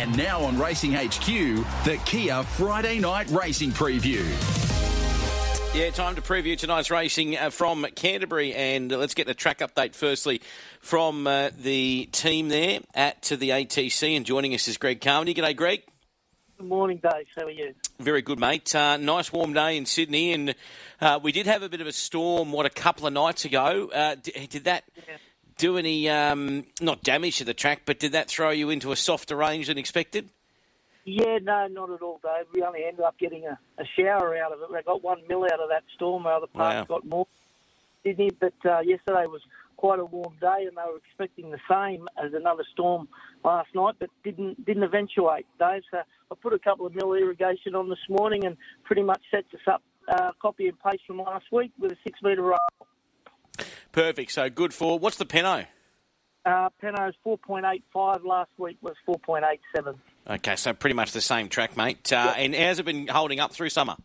And now on Racing HQ, the Kia Friday Night Racing Preview. Yeah, time to preview tonight's racing uh, from Canterbury, and uh, let's get the track update firstly from uh, the team there at to the ATC. And joining us is Greg Carmody. G'day, Greg. Good morning, Dave. How are you? Very good, mate. Uh, nice warm day in Sydney, and uh, we did have a bit of a storm. What a couple of nights ago. Uh, did, did, that Yeah. Do any um, not damage to the track, but did that throw you into a softer range than expected? Yeah, no, not at all, Dave. We only ended up getting a, a shower out of it. We got one mil out of that storm. Our other parts Wow. got more. Sydney, but uh, yesterday was quite a warm day, and they were expecting the same as another storm last night, but didn't didn't eventuate, Dave. So I put a couple of mil irrigation on this morning, and pretty much sets us up uh, copy and paste from last week with a six metre roll. Perfect. So good for what's the Peno? Uh, Peno's 4.85 last week was 4.87. Okay, so pretty much the same track, mate. Uh, And how's it been holding up through summer?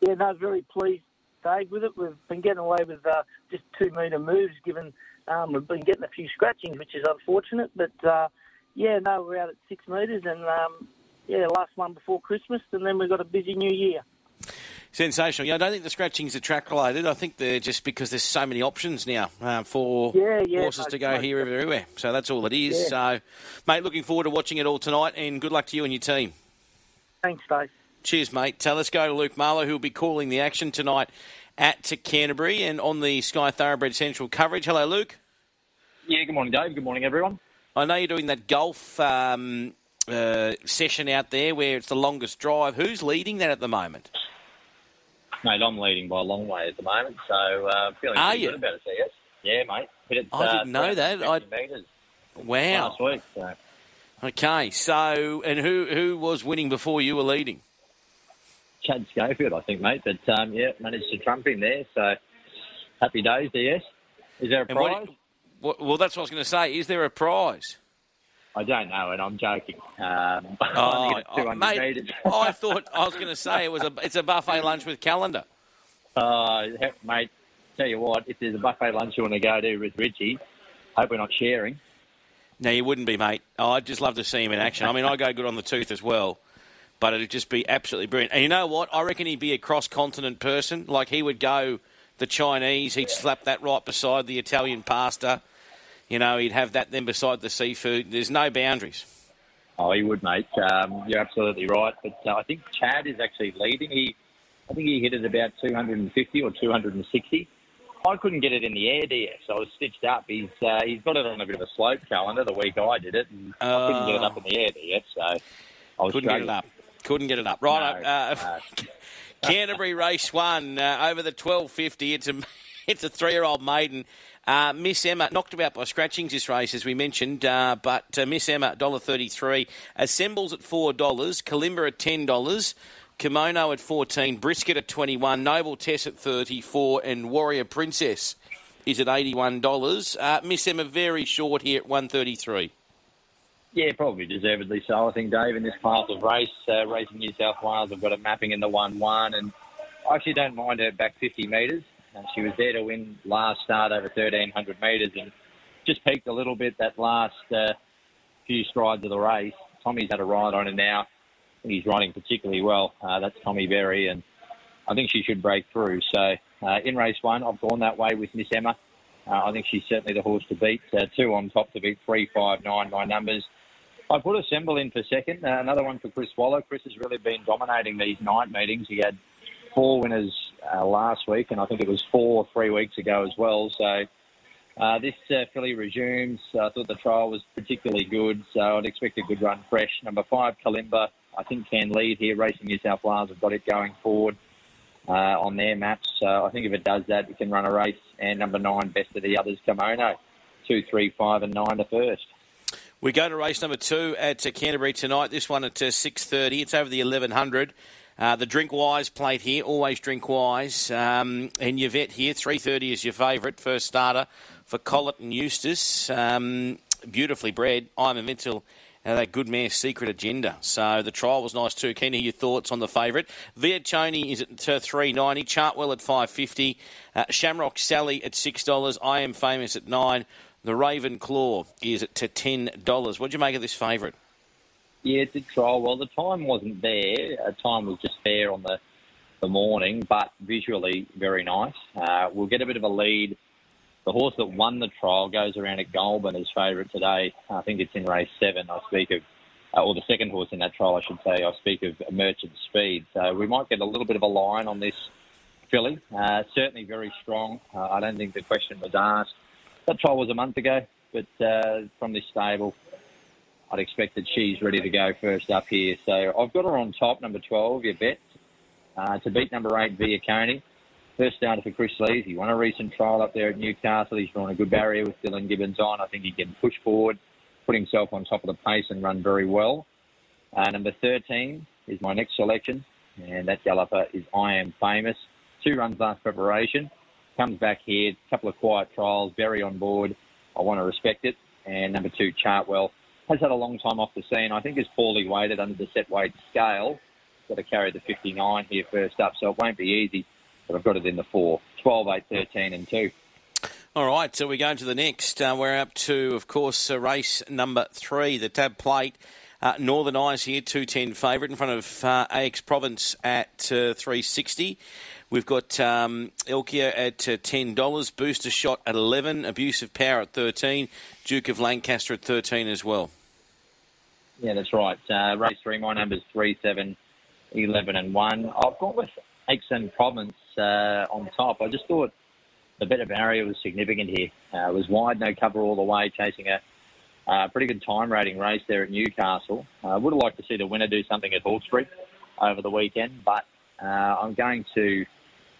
Yeah, no, very pleased, Dave, with it. We've been getting away with uh, just two metre moves, given um, we've been getting a few scratchings, which is unfortunate. But uh, yeah, no, we're out at six metres, and um, yeah, last one before Christmas, and then we've got a busy new year. Sensational. Yeah, I don't think the scratchings are track related. I think they're just because there's so many options now uh, for Yeah, yeah, horses no, to go no, here, everywhere. So that's all it is. Yeah. So, mate, looking forward to watching it all tonight, and good luck to you and your team. Thanks, Dave. Cheers, mate. So let's go to Luke Marlow, who will be calling the action tonight at to Canterbury and on the Sky Thoroughbred Central coverage. Hello, Luke. Yeah, good morning, Dave. Good morning, everyone. I know you're doing that golf um, uh, session out there where it's the longest drive. Who's leading that at the moment? Mate, I'm leading by a long way at the moment, so uh, feeling Are pretty you? good about it, yes. Yeah, mate. It, I uh, didn't know that. I meters Wow. last week. So. Okay, so and who who was winning before you were leading? Chad Schofield, I think, mate. But um, yeah, managed to trump him there. So happy days yes. Is there a And what- prize? What, well, that's what I was going to say. Is there a prize? I don't know, and I'm joking. Um, Oh, oh, mate. I thought I was going to say it was a it's a buffet lunch with calendar. Uh, mate, tell you what, if there's a buffet lunch you want to go to with Richie, hope we're not sharing. No, you wouldn't be, mate. Oh, I'd just love to see him in action. I mean, I go good on the tooth as well, but it'd just be absolutely brilliant. And you know what? I reckon he'd be a cross-continent person. Like he would go the Chinese, he'd slap that right beside the Italian pasta. You know, he'd have that then beside the seafood. There's no boundaries. Oh, he would, mate. Um, you're absolutely right. But uh, I think Chad is actually leading. He, I think he hit it about 250 or 260. I couldn't get it in the air, DS. I was stitched up. He's uh, he's got it on a bit of a slope calendar the week I did it, and I couldn't get it up in the air, DS. So I was Couldn't get it up. Couldn't get it up. Right, No, uh, no. Canterbury race one uh, over the twelve fifty. It's a it's a three year old maiden. Uh, Miss Emma knocked about by scratchings this race, as we mentioned, uh, but uh, Miss Emma dollar thirty three assembles at four dollars, Kalimba at ten dollars. Kimono at 14, Brisket at 21, Noble Tess at 34, and Warrior Princess is at $81. Uh, Miss Emma very short here at 133. Yeah, probably deservedly so. I think Dave in this class of race, uh, racing New South Wales, have got a mapping in the one-one, and I actually don't mind her back 50 metres. Uh, she was there to win last start over 1,300 metres, and just peaked a little bit that last uh, few strides of the race. Tommy's had a ride on her now. He's riding particularly well. Uh, that's Tommy Berry, and I think she should break through. So uh, in race one, I've gone that way with Miss Emma. Uh, I think she's certainly the horse to beat. Uh, two on top to beat three, five, nine. My numbers. I put Assemble in for second. Uh, another one for Chris Waller. Chris has really been dominating these night meetings. He had four winners uh, last week, and I think it was four or three weeks ago as well. So uh, this uh, filly resumes. I thought the trial was particularly good, so I'd expect a good run fresh. Number five, Kalimba, I think can lead here. Racing New South Wales have got it going forward uh, on their maps. So I think if it does that, it can run a race. And number nine, best of the others, Kimono. Two, three, five, and nine to first. We go to race number two at uh, Canterbury tonight. This one at uh, six thirty. It's over the eleven hundred. Uh, the Drink Wise plate here. Always Drink Wise. Um, and Yvette here. Three thirty is your favourite first starter for Collett and Eustace. Um, beautifully bred. I'm Invincible. Uh, that good mare, Secret Agenda. So the trial was nice too. Keen to hear your thoughts on the favourite. Viachoni is at uh, three ninety. Chartwell at five fifty. Uh, Shamrock Sally at six dollars. I am famous at nine. The Raven Claw is at to ten dollars. What do you make of this favourite? Yeah, it did trial well. The time wasn't there. Uh, time was just fair on the, the morning, but visually very nice. Uh, we'll get a bit of a lead. The horse that won the trial goes around at Goulburn as favourite today. I think it's in race seven. I speak of, uh, or the second horse in that trial, I should say. I speak of Merchant Speed. So we might get a little bit of a line on this filly. Uh, certainly very strong. Uh, I don't think the question was asked. That trial was a month ago, but uh, from this stable, I'd expect that she's ready to go first up here. So I've got her on top, number 12, your bet, uh, to beat number 8, Via Coney. First starter for Chris Lees. He won a recent trial up there at Newcastle. He's drawn a good barrier with Dylan Gibbons on. I think he can push forward, put himself on top of the pace and run very well. Uh, number 13 is my next selection, and that galloper is I Am Famous. Two runs last preparation. Comes back here, couple of quiet trials, very on board. I want to respect it. And number two, Chartwell has had a long time off the scene. I think is poorly weighted under the set weight scale. Got to carry the 59 here first up, so it won't be easy. But I've got it in the four. 12, 8, 13 and 2. All right, so we go to the next. Uh, we're up to, of course, uh, race number three, the tab plate. Uh, Northern Eyes here, 210 favourite in front of uh, AX Province at uh, 360. We've got um, Elkia at uh, $10, Booster Shot at 11 Abusive Power at 13 Duke of Lancaster at 13 as well. Yeah, that's right. Uh, race three, my number's 3, 7, 11 and 1. I've gone with Exon Province uh, on top. I just thought the better barrier was significant here. Uh, it was wide, no cover all the way, chasing a uh, pretty good time rating race there at Newcastle. I uh, would have liked to see the winner do something at Hawkesbury over the weekend, but uh, I'm going to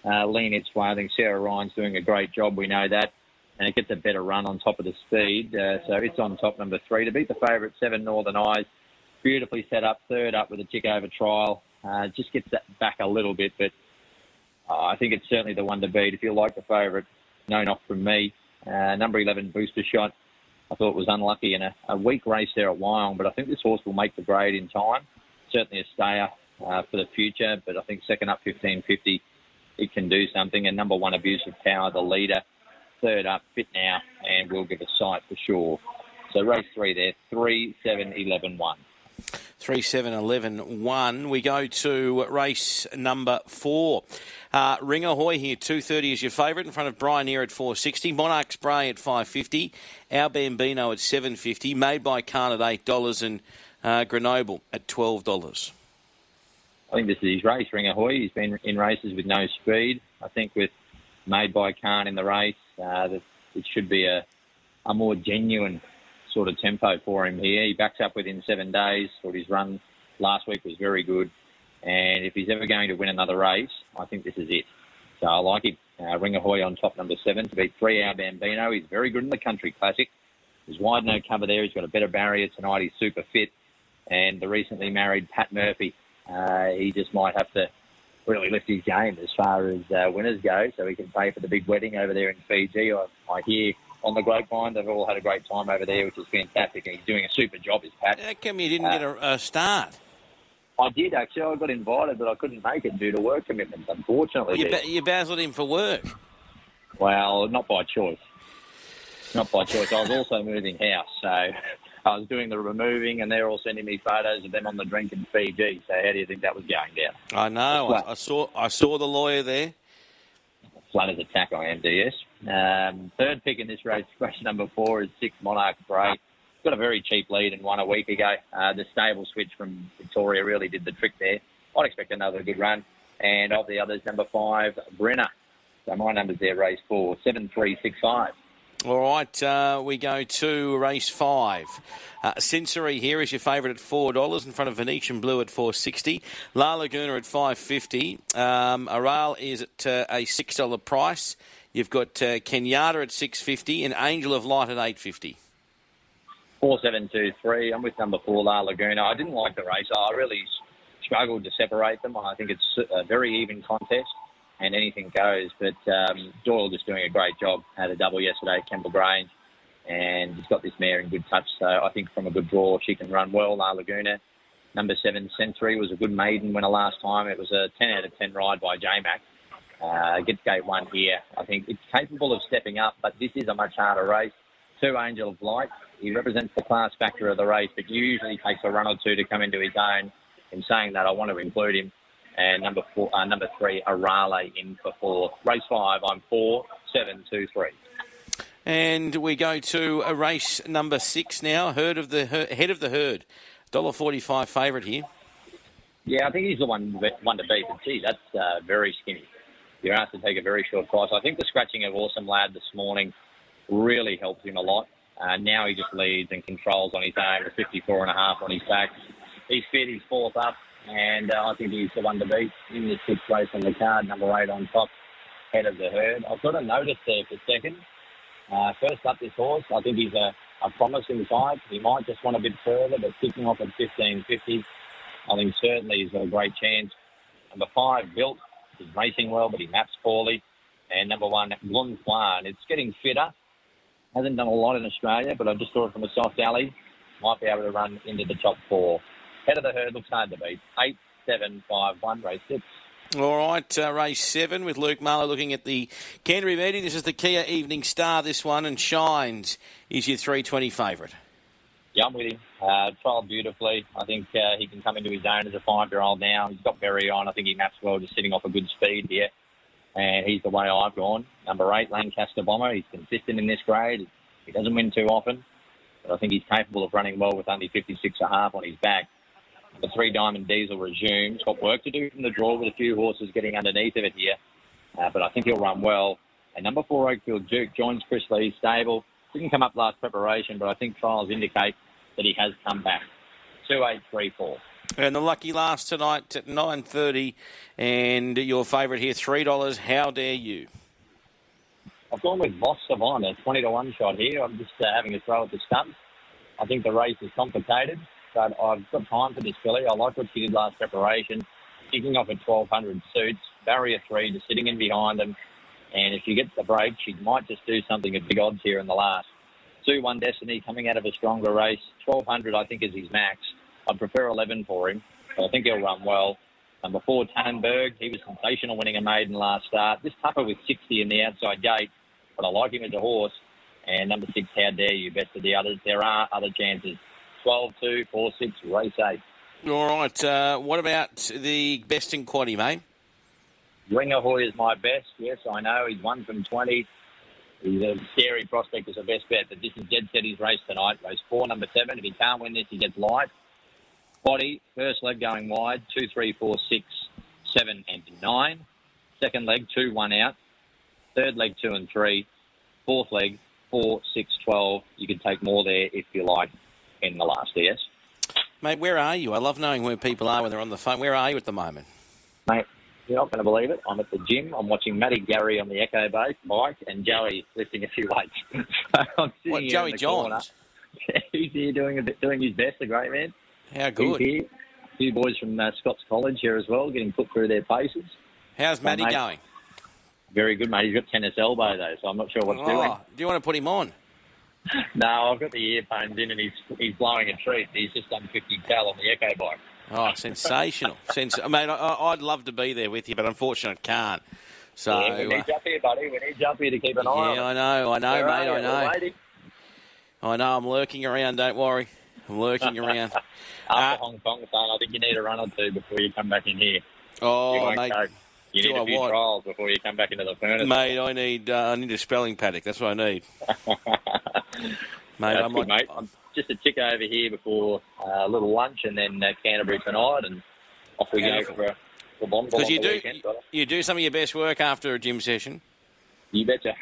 uh, lean its way. I think Sarah Ryan's doing a great job. We know that. And it gets a better run on top of the speed. Uh, so it's on top number three. To beat the favourite, Seven Northern Eyes. Beautifully set up. Third up with a tick over trial. Uh, just gets that back a little bit, but I think it's certainly the one to beat. If you like the favourite, no knock from me. Number 11, Booster Shot. I thought it was unlucky in a, a weak race there at Wyong, but I think this horse will make the grade in time. Certainly a stayer uh, for the future, but I think second up 1550 it can do something. And number one, Abusive Power, the leader. Third up, Fit Now, and we'll give a sight for sure. So race three there, 3, 7, 11, 1. 3 7 11 1. We go to race number four. Uh, Ring Ahoy here, 230 is your favourite in front of Brian Ear at 460. Monarch Spray at 550. Our Bambino at 750. Made by Khan at $8 and uh, Grenoble at $12. I think this is his race, Ring Ahoy. He's been in races with no speed. I think with Made by Khan in the race, uh, it should be a, a more genuine sort of tempo for him here. He backs up within seven days. Thought his run last week was very good. And if he's ever going to win another race, I think this is it. So I like him. Uh, Ring Ahoy on top, number seven, to beat three hour Bambino. He's very good in the country classic. He's wide no cover there. He's got a better barrier tonight. He's super fit. And the recently married Pat Murphy uh, he just might have to really lift his game as far as uh, winners go, so he can pay for the big wedding over there in Fiji. I, I hear on the grapevine they've all had a great time over there, which is fantastic. And he's doing a super job, is Pat. How come you didn't uh, get a, a start? I did actually. I got invited, but I couldn't make it due to work commitments. Unfortunately, you, ba- you him for work. Well, not by choice. Not by choice. I was also moving house, so I was doing the removing, and they're all sending me photos of them on the drink in Fiji. So how do you think that was going down? I know. I, I, saw. I saw the lawyer there. Flat as attack on MDS. Um, third pick in this race, race number four, is six Monarch Spray. Got a very cheap lead and won a week ago. Uh, the stable switch from Victoria really did the trick there. I'd expect another good run. And of the others, number five, Brenner. So my number's there, race four, seven three six five. All right, uh, we go to race five. Uh, Sensory here is your favourite at four dollars in front of Venetian Blue at four sixty. La Laguna at five fifty. Um, Aral is at uh, a six dollar price. You've got uh, Kenyatta at six fifty and Angel of Light at eight fifty. Four seven two three. I'm with number four La Laguna. I didn't like the race. I really struggled to separate them. I think it's a very even contest and anything goes. But um, Doyle just doing a great job. Had a double yesterday at Kembla Grange, and he's got this mare in good touch. So I think from a good draw, she can run well. La Laguna, number seven, Century was a good maiden when winner last time. It was a 10 out of 10 ride by J-Mac. Uh, gets gate one here. I think it's capable of stepping up, but this is a much harder race. Two Angel of Light He represents the class factor of the race, but usually takes a run or two to come into his own. In saying that, I want to include him. And number four, uh, number three, Arale in for four. Race five, I'm four, seven, two, three. And we go to a race number six now. Herd of the head of the herd, dollar forty-five favourite here. Yeah, I think he's the one one to beat. But gee, that's uh, very skinny. You're asked to take a very short price. I think the scratching of Awesome Lad this morning really helped him a lot. Uh, now he just leads and controls on his own. The 54 and a half on his back. He's fit. He's fourth up, and uh, I think he's the one to beat in the sixth race on the card. Number eight on top, head of the herd. I've got a notice there for second. Uh, first up, this horse. I think he's a, a promising side. He might just want a bit further, but kicking off at 15.50, I think certainly he's got a great chance. Number five, Built. He's racing well, but he maps poorly. And number one, Glun Kwan. It's getting fitter. Hasn't done a lot in Australia, but I just saw it from a soft alley. Might be able to run into the top four. Head of the herd looks hard to beat. Eight, seven, five, one, race six. All right, uh, race seven with Luke Marlow looking at the Canterbury meeting. This is the Kia Evening Star, this one, and Shines is your 320 favourite. Yeah, I'm with him. Uh, trialled beautifully. I think uh, he can come into his own as a five-year-old now. He's got very on. I think he maps well, just sitting off a good speed here. And he's the way I've gone. Number eight, Lancaster Bomber. He's consistent in this grade. He doesn't win too often, but I think he's capable of running well with only 56 and a half on his back. The three Diamond Diesel resumes. Got work to do from the draw with a few horses getting underneath of it here, uh, but I think he'll run well. And number four, Oakfield Duke, joins Chris Lees' stable. Didn't come up last preparation, but I think trials indicate that he has come back. Two eight three four. And the lucky last tonight at nine thirty, and your favourite here three dollars. How dare you? I've gone with Boss Savant, a twenty to one shot here. I'm just uh, having a throw at the stumps. I think the race is complicated, but I've got time for this filly. I like what she did last preparation, kicking off at twelve hundred suits, barrier three, just sitting in behind them. And if she gets the break, she might just do something at big odds here in the last. 2 1 Destiny coming out of a stronger race. 1200, I think, is his max. I'd prefer 11 for him, but I think he'll run well. Number four, Tannenberg. He was sensational winning a maiden last start. This tougher with 60 in the outside gate, but I like him as a horse. And number six, How Dare You, best of the others. There are other chances. 12 2, 4 6, race 8. All right. Uh, what about the best in quaddy, mate? Ringahoy is my best. Yes, I know. He's one from 20. He's a scary prospect as a best bet, but this is dead set his race tonight. Race four, number seven. If he can't win this, he gets light. Body, first leg going wide, two, three, four, six, seven, and nine. Second leg, two, one out. Third leg, two and three. Fourth leg, four, six, twelve. You can take more there if you like in the last DS. Mate, where are you? I love knowing where people are when they're on the phone. Where are you at the moment? Mate, you're not going to believe it. I'm at the gym. I'm watching Matty Gary on the Echo base, Mike, and Joey lifting a few weights. so What, Joey Johns? He's here doing a bit, doing his best. A great man. How He's good? here. A few boys from uh, Scots College here as well, getting put through their paces. How's Matty mate. going? Very good, mate. He's got tennis elbow though, so I'm not sure what's doing. Oh, do you want to put him on? No, I've got the earphones in, and he's he's blowing a treat. He's just done 50 cal on the Echo bike. Oh, sensational! Sens- I mean, I, I'd love to be there with you, but unfortunately, I can't. So, yeah, we uh, need you up here, buddy. We need you up here to keep an eye yeah. I know, I know, Where mate, I know. I know. I'm lurking around. Don't worry, I'm lurking around. After Uh, Hong Kong, son, I think you need a run or two before you come back in here. oh, mate, go. You do need I a few what? trials before you come back into the furnace. mate, I need, uh, I need a spelling paddock. That's what I need, mate. I'm good, like, mate. I'm just a tick over here before uh, a little lunch and then uh, Canterbury tonight, and off we Beautiful. go for, for Bonbon because you do, weekend. brother. you do some of your best work after a gym session. You betcha.